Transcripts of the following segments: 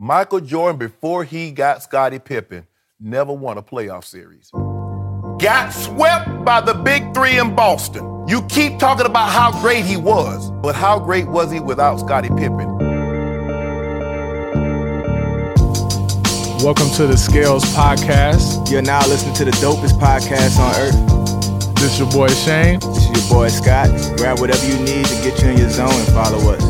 Michael Jordan, before he got Scottie Pippen, never won a playoff series. Got swept by the big three in Boston. You keep talking about how great he was, but how great was he without Scottie Pippen? Welcome to the Scales Podcast. You're now listening to the dopest podcast on earth. This is your boy Shane. This is your boy Scott. Grab whatever you need to get you in your zone and follow us.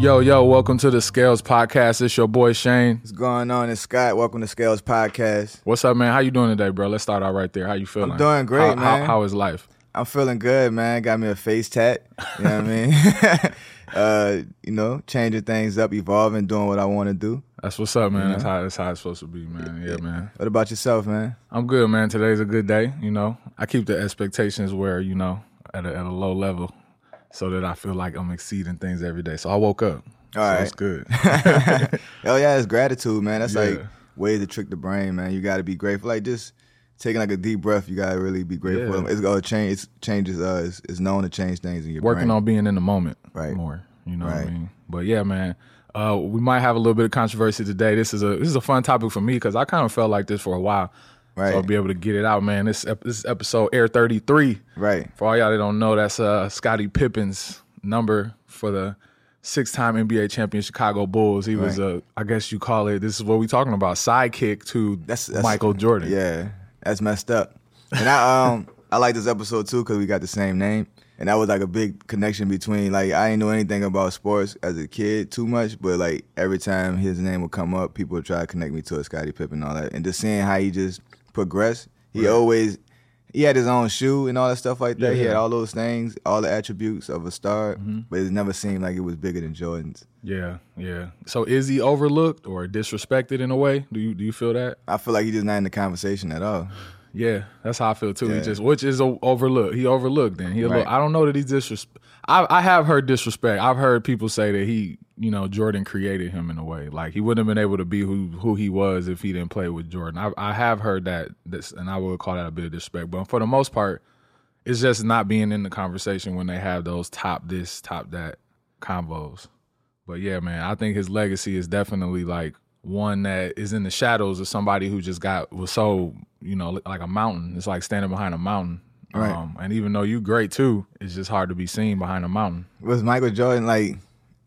Yo, yo, welcome to the Scales Podcast. It's your boy Shane. What's going on? It's Scott. Welcome to Scales Podcast. What's up, man? How you doing today, bro? Let's start out right there. How you feeling? I'm doing great, how, man. How, how is life? I'm feeling good, man. Got me a face tat. You know what I mean? uh, you know, changing things up, evolving, doing what I want to do. That's what's up, man. That's how that's how it's supposed to be, man. Yeah, man. What about yourself, man? I'm good, man. Today's a good day. You know, I keep the expectations where you know at a, at a low level, so that I feel like I'm exceeding things every day. So I woke up. All so right. it's good. Oh yeah, it's gratitude, man. That's Yeah. like way to trick the brain, man. You got to be grateful. Like just taking like a deep breath, you got to really be grateful. Yeah. It's gonna change. It's changes. Uh, it's, it's known to change things in your brain. working brain. on being in the moment Right. more. You know what I Right. mean? But yeah, man. Uh, we might have a little bit of controversy today. This is a this is a fun topic for me because I kind of felt like this for a while. Right. So I'll be able to get it out, man. This this is episode Air thirty three. Right. For all y'all that don't know, that's uh Scottie Pippen's number for the six time NBA champion Chicago Bulls. He was a I guess you call it this is what we talking about, sidekick to That's, that's Michael Jordan. Yeah, that's messed up. And I um I like this episode too because we got the same name, and that was like a big connection between like I didn't know anything about sports as a kid too much, but like every time his name would come up, people would try to connect me to a Scottie Pippen and all that, and just seeing how he just progressed. He always he had his own shoe and all that stuff like that. Yeah, he had yeah. Mm-hmm. all those things, all the attributes of a star, but it never seemed like it was bigger than Jordan's. Yeah, yeah. So is he overlooked or disrespected in a way? Do you do you feel that? I feel like he's just not in the conversation at all. Yeah, that's how I feel too. He just which is overlooked. He overlooked. Then he. Right. I don't know that he disrespect. I I have heard disrespect. I've heard people say that he, you know, Jordan created him in a way. Like he wouldn't have been able to be who who he was if he didn't play with Jordan. I I have heard that. This and I would call that a bit of disrespect. But for the most part, it's just not being in the conversation when they have those top this top that combos. But yeah, man, I think his legacy is definitely like one that is in the shadows of somebody who just got was so you know like a mountain. It's like standing behind a mountain. Right. Um, and even though you great too, it's just hard to be seen behind a mountain. was Michael Jordan like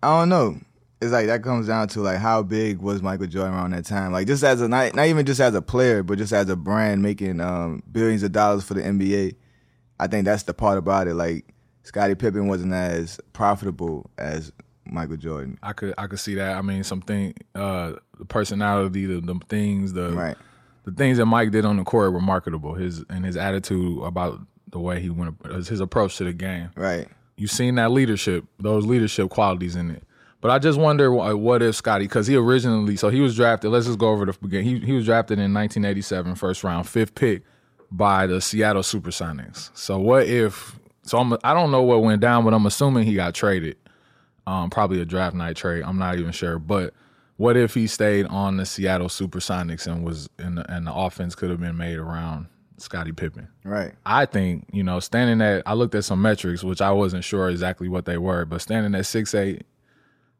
I don't know. It's like that comes down to like how big was Michael Jordan around that time? Like just as a not, not even just as a player, but just as a brand making um, billions of dollars for the NBA. I think that's the part about it. Like Scottie Pippen wasn't as profitable as Michael Jordan. I could I could see that. I mean, something uh, the personality, the, the things, the Right. the things that Mike did on the court were marketable. His and his attitude about the way he went, his approach to the game. Right. you've seen that leadership, those leadership qualities in it. But I just wonder what if Scotty, because he originally, so he was drafted. Let's just go over the beginning. He he was drafted in 1987, first round, fifth pick by the Seattle SuperSonics. So what if? So I'm I don't know what went down, but I'm assuming he got traded. Um, probably a draft night trade. I'm not even sure, but. What if he stayed on the Seattle SuperSonics and was and the, and the offense could have been made around Scottie Pippen? Right. I think, you know, standing at I looked at some metrics, which I wasn't sure exactly what they were, but standing at 6'8,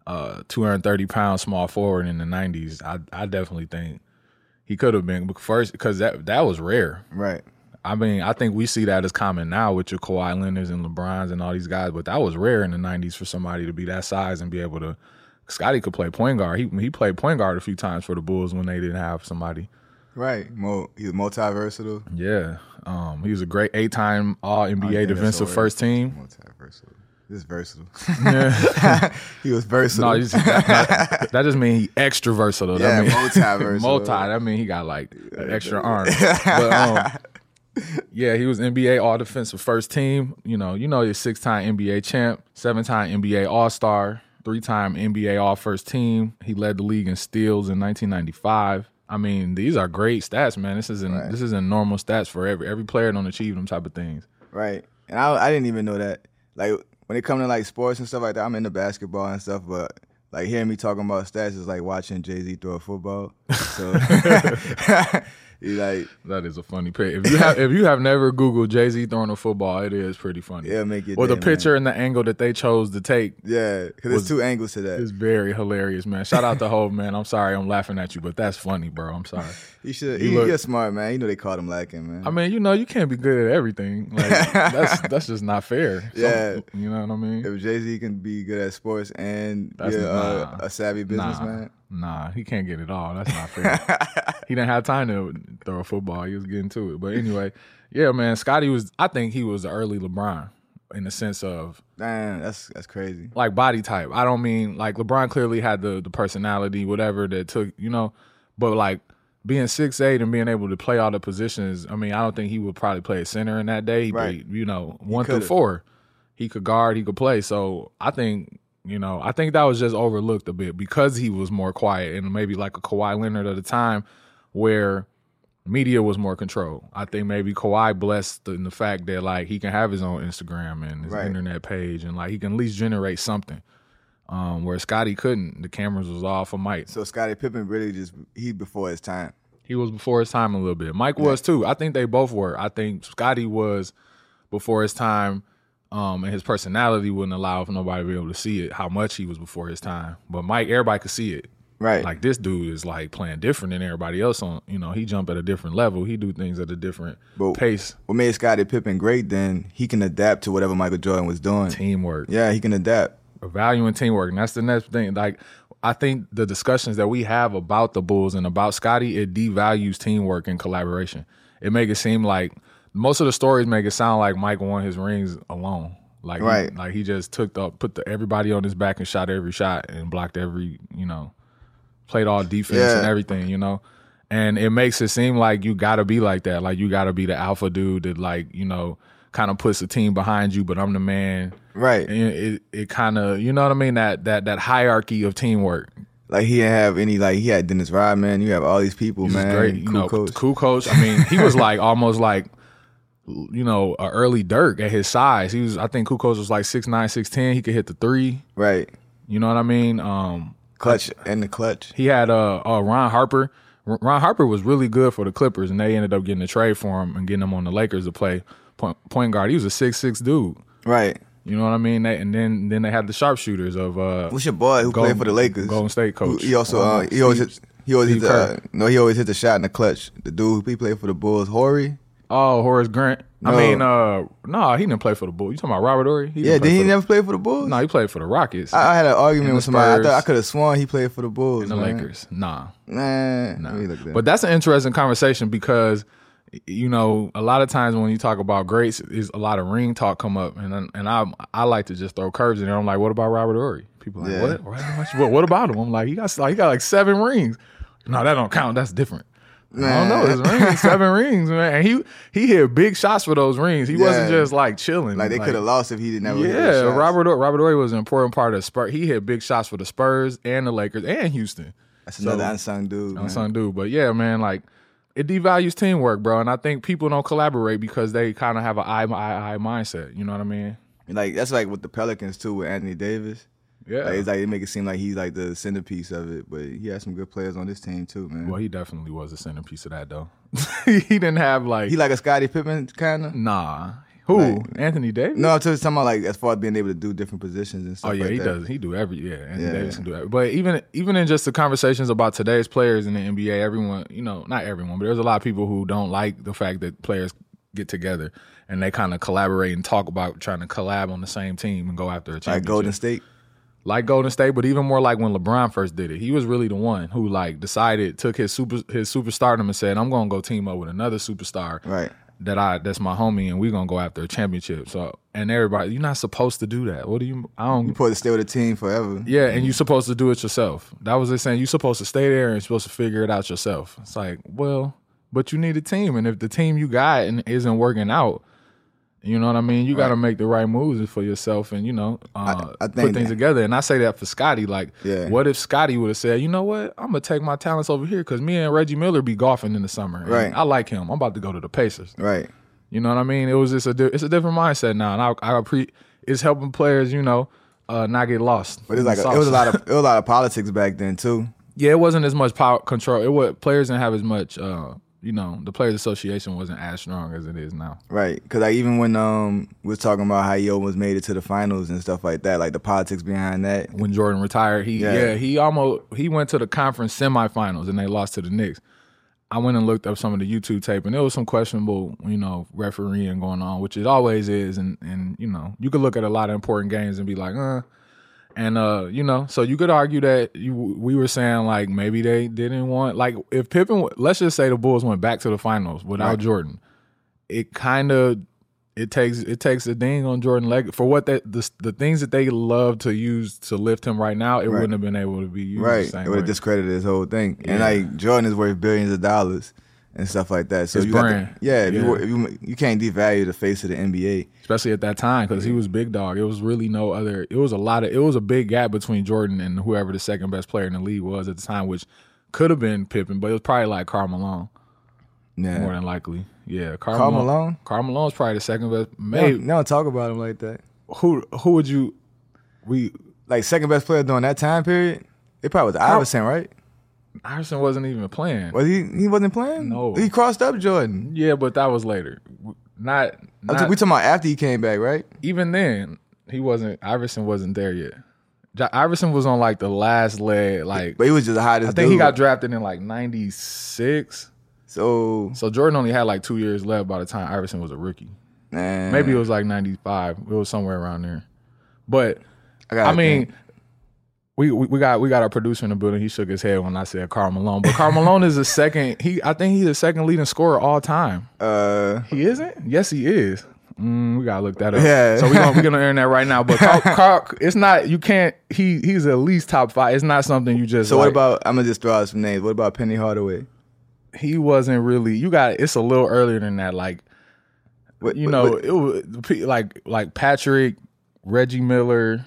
uh, 230 pounds small forward in the nineties, I I definitely think he could have been first because that that was rare. Right. I mean, I think we see that as common now with your Kawhi Leonard's and LeBron's and all these guys, but that was rare in the '90s for somebody to be that size and be able to. Scotty could play point guard. He he played point guard a few times for the Bulls when they didn't have somebody. Right. Mo, he's multi versatile. Yeah, um, he was a great eight-time All NBA defensive first team. Multi versatile. Is versatile. Yeah. he was versatile. no, that, that, that just means he extra versatile. Yeah, that mean, multi-versatile. multi. That mean he got like extra arm. But, um, yeah, he was NBA All Defensive First Team. You know, you know he's six-time NBA champ, seven-time NBA All Star, three-time NBA All First Team. He led the league in steals in 1995. I mean, these are great stats, man. This isn't this isn't normal stats for every every player don't achieve them type of things. Right. And I I didn't even know that. Like when it comes to like sports and stuff like that, I'm into basketball and stuff, but like hearing me talking about stats is like watching Jay Z throw a football. So like That is a funny pic. If you have if you have never Googled Jay Z throwing a football, it is pretty funny. Yeah, make your Or the day, man. picture and the angle that they chose to take yeah, because there's two angles to that. It's very hilarious, man. Shout out to Hov, man. I'm sorry I'm laughing at you, but that's funny, bro. I'm sorry. You should. You He, look- you're smart, man. You know they called him lacking, man. I mean, you know, you can't be good at everything. Like that's that's just not fair. Some- Yeah. you know what I mean. if Jay Z can be good at sports and That's be a, nah. a savvy businessman, Nah, nah, he can't get it all. That's not fair. he didn't have time to throw a football. He was getting to it. But anyway, yeah, man, Scotty was. I think he was the early LeBron in the sense of damn, that's that's crazy. like body type. I don't mean like LeBron clearly had the the personality, whatever that took, you know, but like being six eight and being able to play all the positions. I mean, I don't think he would probably play a center in that day, Right. but you know, one through four, he could guard, he could play. So I think. You know, I think that was just overlooked a bit because he was more quiet and maybe like a Kawhi Leonard at the time where media was more controlled. I think maybe Kawhi blessed in the fact that like he can have his own Instagram and his Right. internet page and like he can at least generate something. Um, where Scotty couldn't. The cameras was off for Mike. So Scotty Pippen really just he before his time. He was before his time a little bit. Mike was too. I think they both were. I think Scotty was before his time, um, and his personality wouldn't allow for nobody to be able to see it how much he was before his time. But Mike, everybody could see it. Right. Like this dude is like playing different than everybody else on. You know, he jump at a different level. He do things at a different But- pace. what made Scottie Pippen great then, he can adapt to whatever Michael Jordan was doing. Teamwork. Yeah, he can adapt. valuing teamwork, and that's the next thing. Like I think the discussions that we have about the Bulls and about Scotty, it devalues teamwork and collaboration. It make it seem like most of the stories make it sound like Mike won his rings alone. Like he- Right. like he just took the put the, everybody on his back and shot every shot and blocked every you know played all defense and everything. You know. And it makes it seem like you gotta be like that. Like you gotta be the alpha dude that like, you know, kind of puts the team behind you, but I'm the man Right. and it it kind of you know what I mean that that that hierarchy of teamwork. Like he didn't have any like he had Dennis Rodman. You have all these people, He's man. great, you cool know, coach. cool coach. I mean, he was like almost like you know a early Dirk at his size. He was I think Kukoc was like six nine six ten. He could hit the three. Right. You know what I mean? Um, Clutch and the clutch. he had uh, uh Ron Harper. R- Ron Harper was really good for the Clippers, and they ended up getting a trade for him and getting him on the Lakers to play point, point guard. He was a six six dude. Right. You know what I mean? They, and then then they had the sharpshooters of uh What's your boy who Golden- played for the Lakers? Golden State coach. He also uh, he always hit, he always hit the, uh, no he always hit the shot in the clutch. The dude he played for the Bulls, Horry. Oh, Horace Grant. I mean, uh, no, he didn't play for the Bulls. You talking about Robert Horry? He Yeah, did he the- never play for the Bulls? No, he played for the Rockets I, I had an argument with somebody. I, thought, I could have sworn he played for the Bulls. and the man. Lakers. Nah, Nah, let me look at that. but that's an interesting conversation because you know a lot of times when you talk about greats, is a lot of ring talk come up, and and I I like to just throw curves in there. I'm like, what about Robert Horry? People are like, Yeah. what? What, what? What about him? I'm like, he got like he got like seven rings. No, that don't count. That's different. I don't know. His rings, seven rings, man. And he he hit big shots for those rings. He wasn't just like chilling. like they could have lost if he didn't ever. hit Yeah. Robert Robert Horry was an important part of the Spurs. He hit big shots for the Spurs and the Lakers and Houston. That's another unsung dude. man. Unsung dude, but yeah, man, like it devalues teamwork, bro. And I think people don't collaborate because they kind of have an eye eye eye mindset. You know what I mean? Like that's like with the Pelicans too with Anthony Davis. Yeah. Like, it's like they make it seem like he's like the centerpiece of it, but he has some good players on this team too, man. well, he definitely was the centerpiece of that, though. he didn't have like he like a Scottie Pippen kind of. nah. Who? Like- Anthony Davis? No, I'm just talking about like as far as being able to do different positions and stuff. Oh yeah, like he that. does. He do every yeah. Anthony Yeah. Davis can do that. But even even in just the conversations about today's players in the NBA, everyone you know, not everyone, but there's a lot of people who don't like the fact that players get together and they kind of collaborate and talk about trying to collab on the same team and go after a championship. Like Golden State. Like Golden State, but even more like when LeBron first did it. He was really the one who like decided, took his super his superstardom and said, "I'm gonna go team up with another superstar Right. that I that's my homie, and we're gonna go after a championship." So and everybody, you're not supposed to do that. What do you? I don't. You're supposed to stay with the team forever. Yeah, and you're supposed to do it yourself. That was they saying you're supposed to stay there and you're supposed to figure it out yourself. It's like, well, but you need a team, and if the team you got and isn't working out, you know what I mean. You got to make the right moves for yourself, and you know, uh, I put think things that- together. And I say that for Scotty. Like, Yeah. what if Scotty would have said, you know what, I'm gonna take my talents over here because me and Reggie Miller be golfing in the summer. Right. I like him. I'm about to go to the Pacers. Right. You know what I mean? It was just a di- it's a different mindset now, and I I appre- it's helping players, you know, uh, not get lost. But it's like a, it was a lot of it was a lot of politics back then too. yeah, it wasn't as much power control. It was players didn't have as much. Uh, you know, the players' association wasn't as strong as it is now. Right, because like even when um we was talking about how he almost made it to the finals and stuff like that, like the politics behind that. when Jordan retired. He Yeah. yeah. he almost he went to the conference semifinals and they lost to the Knicks. I went and looked up some of the YouTube tape and there was some questionable, you know, refereeing going on, which it always is. And and you know, you could look at a lot of important games and be like, uh. And uh, you know, so you could argue that you we were saying like maybe they didn't want like if Pippen, let's just say the Bulls went back to the finals without Right. Jordan, it kind of it takes it takes a ding on Jordan leg for what that the the things that they love to use to lift him right now. It wouldn't have been able to be used. Right, the same it would have discredited his whole thing. And like Jordan is worth billions of dollars and stuff like that. So His you got brand. yeah, if Yeah. You, were- if you you can't devalue the face of the NBA. especially at that time because he was big dog. It was really no other. It was a lot of. It was a big gap between Jordan and whoever the second best player in the league was at the time, which could have been Pippen, but it was probably like Karl Malone Yeah, more than likely. Yeah, Karl, Karl Malone? Karl Malone's probably the second best. Maybe don't talk about him like that. who who would you? We Like second best player during that time period, it probably was Iverson, right? Iverson wasn't even playing. Was he? He wasn't playing. No. he crossed up Jordan. Yeah, but that was later. Not, not we talking about after he came back, right? even then. He wasn't. Iverson wasn't there yet. Iverson was on like the last leg. Like But he was just the hottest. I think he got drafted in like '96. so So Jordan only had like two years left by the time Iverson was a rookie. man. Maybe it was like '95. It was somewhere around there. But I, I mean, think. We, we we got we got our producer in the building. He shook his head when I said Karl Malone. But Karl Malone is the second. He I think he's the second leading scorer all time. uh, He isn't? Yes, he is. Mm, we gotta look that up. Yeah. So we're gonna we're gonna earn that right now. But Karl, Karl, it's not. You can't. He he's at least top five. It's not something you just. so what about? I'm gonna just throw out some names. What about Penny Hardaway? He wasn't really. You got. It's a little earlier than that. Like What, you what- know, what- it was like like Patrick, Reggie Miller,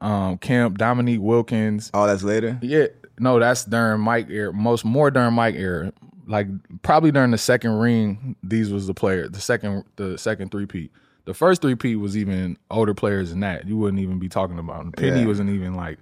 um, Kemp, Dominique Wilkins. all that's later. Yeah, no, that's during Mike era. Most more during Mike era. Like probably during the second ring, these was the player. The second, the second three peat. The first three peat was even older players than that. You wouldn't even be talking about. him. Penny Yeah. wasn't even like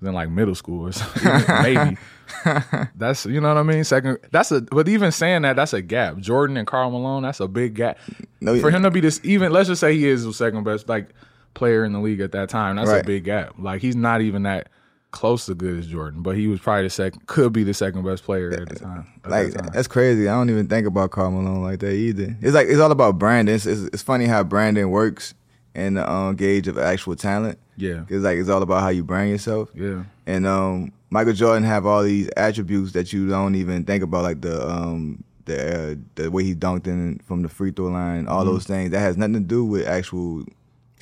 was in like middle school or something. Maybe that's you know what I mean. Second, that's a. But even saying that, that's a gap. Jordan and Karl Malone, that's a big gap. No, For him to be this, even let's just say he is the second best like player in the league at that time. That's a big gap. Like he's not even that close to good as Jordan, but he was probably the second, could be the second best player at the time. at Like that time. that's crazy. I don't even think about Karl Malone like that either. It's like it's all about branding. It's, it's, it's funny how branding works in the um, gauge of actual talent. Yeah. It's like it's all about how you brand yourself. yeah, And um, Michael Jordan have all these attributes that you don't even think about, like the um, the uh, the way he dunked in from the free throw line, all Mm-hmm. those things that has nothing to do with actual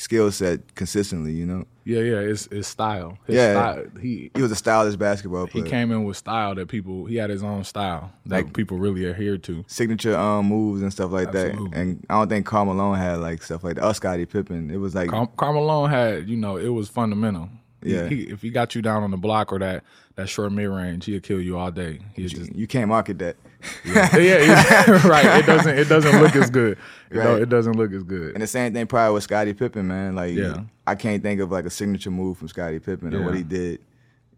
skill set consistently. You know, yeah, yeah. It's it's style. His Yeah. style. He he was a stylish basketball he came in with style that people. He had his own style that Like- people really adhered to. signature um moves and stuff like Absolutely. that. And I don't think Karl Malone had like stuff like that. Or Scottie Pippen. It was like Car- Carmelo had, you know, it was fundamental. Yeah. he, if he got you down on the block or that that short mid range, he'll kill you all day. He's just you can't market that. yeah, yeah, right. It doesn't it doesn't look as good. It, Right. don't, it doesn't look as good. And the same thing probably with Scottie Pippen, man. Like Yeah. I can't think of like a signature move from Scottie Pippen or what he did.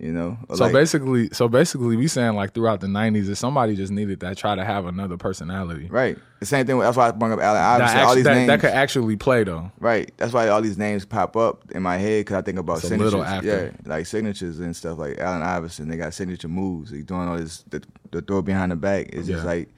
You know, So like, basically, so basically, we saying like throughout the '90s, if somebody just needed that, try to have another personality right. The same thing. with- That's why I bring up Allen that, Iverson. all these that, names. that could actually play though. Right. That's why all these names pop up in my head because I think about It's a signatures. little after. Yeah, like signatures and stuff. Like Allen Iverson, they got signature moves. He's doing all this, the, the throw behind the back. It's just like,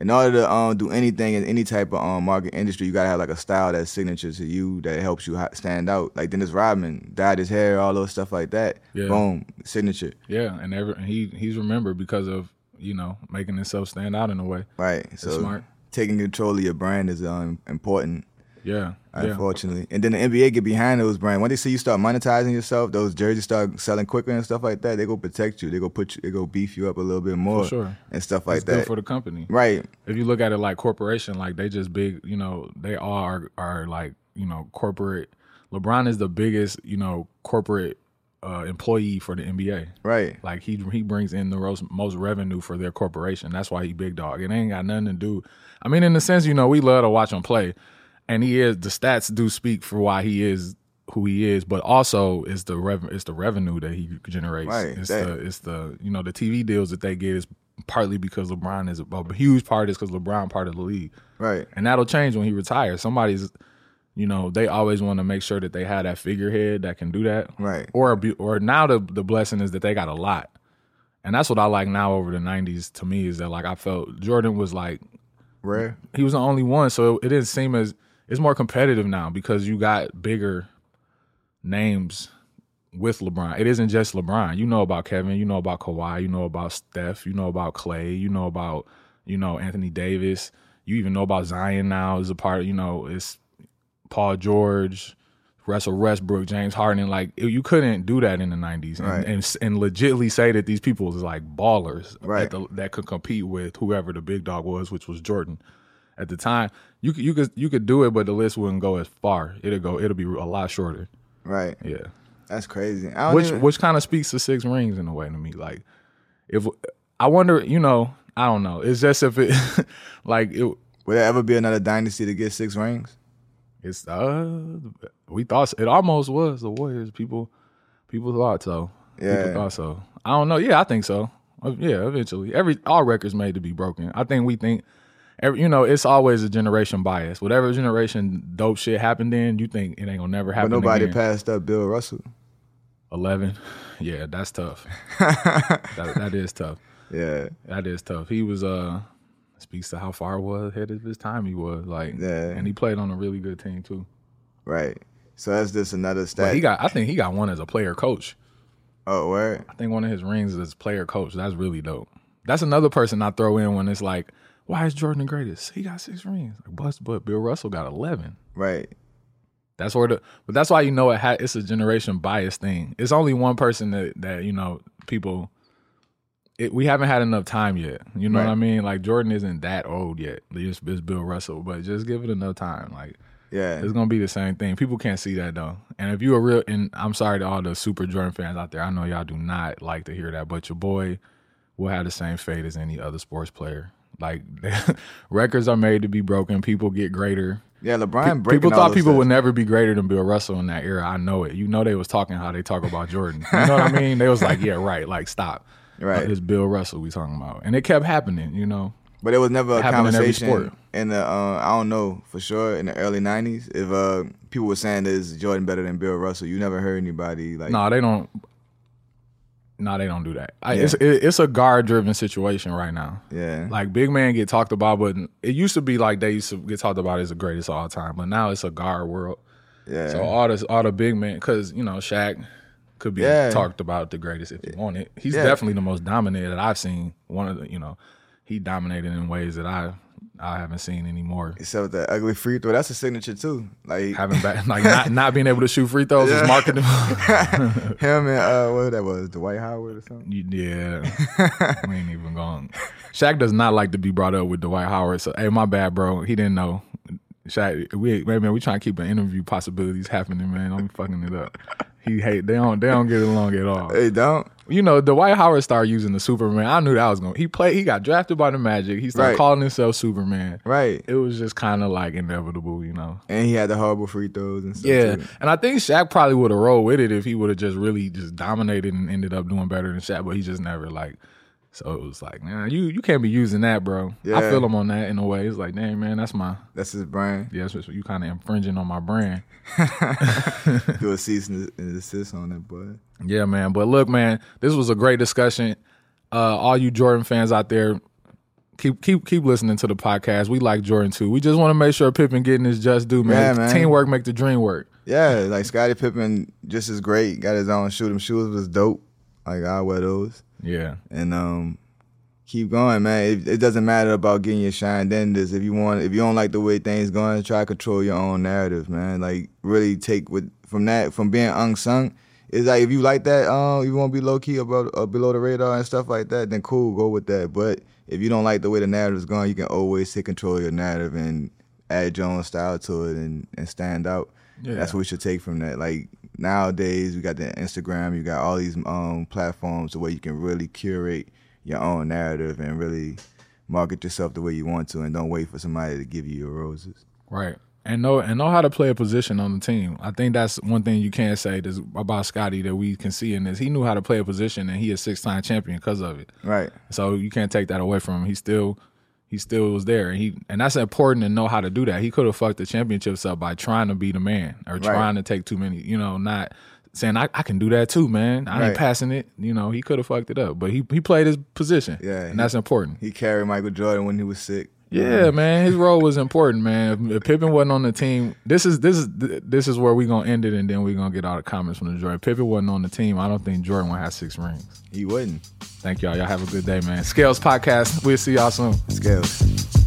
in order to um, do anything in any type of um, market industry, you gotta have like a style that's signature to you that helps you stand out. Like Dennis Rodman dyed his hair, all those stuff like that. Yeah. Boom, signature. Yeah, and ever and he he's remembered because of you know making himself stand out in a way. Right. So smart. taking control of your brand is um, important. Yeah, yeah. unfortunately. And then the NBA get behind those brands. When they see you start monetizing yourself, those jerseys start selling quicker and stuff like that. They go protect you. They go put you. They go beef you up a little bit more. sure. And stuff like It's that. for the company. right. If you look at it like corporation, like they just big, you know, they all are are like you know corporate. LeBron is the biggest, you know, corporate uh, employee for the NBA. Right. Like he he brings in the most most revenue for their corporation. That's why he big dog. It ain't got nothing to do. I mean, in the sense, you know, we love to watch him play, and he is the stats do speak for why he is who he is, but also it's the rev- it's the revenue that he generates. Right, It's that- the it's the you know the TV deals that they get is partly because LeBron is a, a huge part is because LeBron part of the league, Right. and that'll change when he retires. Somebody's you know they always want to make sure that they have that figurehead that can do that. Right. Or a or now the the blessing is that they got a lot, and that's what I like now over the '90s. To me, is that like I felt Jordan was like Rare. he was the only one, so it didn't seem as it's more competitive now because you got bigger names with LeBron. It isn't just LeBron. You know about Kevin, you know about Kawhi, you know about Steph, you know about Clay, you know about you know Anthony Davis. You even know about Zion now as a part. You know it's Paul George, Russell Westbrook, James Harden. Like you couldn't do that in the '90s, and, Right. and and legitly say that these people was like ballers Right. the, that could compete with whoever the big dog was, which was Jordan at the time. You could you could you could do it, but the list wouldn't go as far. It'll go. It'll be a lot shorter. Right. Yeah. That's crazy. Which even- which kind of speaks to six rings in a way to me. Like if I wonder, you know, I don't know. It's just if it like it. Will there ever be another dynasty to get six rings? It's uh, we thought it almost was the Warriors. People, people thought so. Yeah. People thought so. I don't know. Yeah, I think so. Uh, Yeah, eventually. Every all records made to be broken. I think we think. Every, you know, it's always a generation bias. Whatever generation dope shit happened in, you think it ain't gonna never happen. But nobody again. passed up Bill Russell. Eleven, yeah, that's tough. that, that is tough. Yeah. That is tough. He was uh speaks to how far was ahead of his time he was like, Yeah. and he played on a really good team too. Right. So that's just another But stat. he got, I think he got one as a player coach. oh, word. I think one of his rings is player coach. That's really dope. That's another person I throw in when it's like, why is Jordan the greatest? He got six rings. Like, but, but Bill Russell got eleven. Right. That's where the, but that's why you know it ha, it's a generation bias thing. It's only one person that that you know people. It, we haven't had enough time yet. You know what I mean? Like Jordan isn't that old yet. It's, it's Bill Russell, but just give it enough time. Like Yeah. it's gonna be the same thing. People can't see that though. And if you a real, and I'm sorry to all the super Jordan fans out there, I know y'all do not like to hear that, but your boy will have the same fate as any other sports player. Like records are made to be broken. People get greater. Yeah, LeBron People thought people stats. would never be greater than Bill Russell in that era. I know it. You know they was talking how they talk about Jordan. You know what I mean? They was like, yeah, right. Like stop. Right. It's Bill Russell we talking about, and it kept happening. You know. But it was never a in conversation sport. in the uh, I don't know for sure in the early '90s if uh, people were saying is Jordan better than Bill Russell. You never heard anybody like No, they don't. No, they don't do that. I, Yeah. It's it, it's a guard driven situation right now. yeah Like big man get talked about, but it used to be like they used to get talked about as the greatest of all time. But now it's a guard world. yeah So all the all the big men, because you know Shaq could be Yeah. talked about the greatest if you want it. He's Yeah. definitely the most dominated that I've seen. One of the you know, he dominated in ways that I I haven't seen anymore. except with that ugly free throw. That's a signature too. Like Having back like not not being able to shoot free throws is marketing. him and uh, what that was Dwight Howard or something. Yeah, we ain't even going. Shaq does not like to be brought up with Dwight Howard. So, hey, my bad, bro. He didn't know. Shaq, we man, we trying to keep an interview possibilities happening, man. I'm fucking it up. He hate they don't they don't get along at all. Hey, don't. You know, Dwight Howard started using the Superman. I knew that was going. to He played. He got drafted by the Magic. He started Right. calling himself Superman. Right. It was just kind of like inevitable, you know. And he had the horrible free throws and stuff. Yeah, too. and I think Shaq probably would have rolled with it if he would have just really just dominated and ended up doing better than Shaq, but he just never like. So it was like, nah, you you can't be using that, bro. Yeah. I feel him on that in a way. It's like, dang man, that's my That's his brand. yeah, that's what, you kind of infringing on my brand. Do a cease and desist on that, boy. Yeah, man. But look, man, this was a great discussion. Uh, all you Jordan fans out there, keep keep keep listening to the podcast. We like Jordan too. We just want to make sure Pippen getting his just due, man. Yeah, man. Teamwork make the dream work. Yeah, like Scottie Pippen, just as great. Got his own shoe. Them shoes was dope. Like I wear those. Yeah, and um keep going man. It, it doesn't matter about getting your shine. Then this if you want if you don't like the way things going try to control your own narrative man. Like really take with from that from being unsung it's like if you like that um you want to be low key about uh, below the radar and stuff like that then cool go with that. But if you don't like the way the narrative's going you can always take control of your narrative and add your own style to it and, and stand out. Yeah. that's what we should take from that. Like nowadays we got the instagram you got all these um platforms where you can really curate your own narrative and really market yourself the way you want to and don't wait for somebody to give you your roses right. and know and know how to play a position on the team. I think that's one thing you can't say this, about Scotty that we can see in this. He knew how to play a position, and he is six time champion because of it. Right. So you can't take that away from him. He still he still was there, and he and that's important to know how to do that. He could have fucked the championships up by trying to be the man or trying to take too many. You know, not saying I, I can do that too, man. I ain't passing it. You know, he could have fucked it up, but he he played his position. Yeah, and he- that's important. He carried Michael Jordan when he was sick. Yeah, mm-hmm. man, his role was important, man. If, if Pippen wasn't on the team, this is this is this is where we gonna end it, and then we are gonna get all the comments from the Jordan. If Pippen wasn't on the team, I don't think Jordan would have six rings. He wouldn't. Thank y'all. Y'all have a good day, man. Scales podcast. We'll see y'all soon. Scales.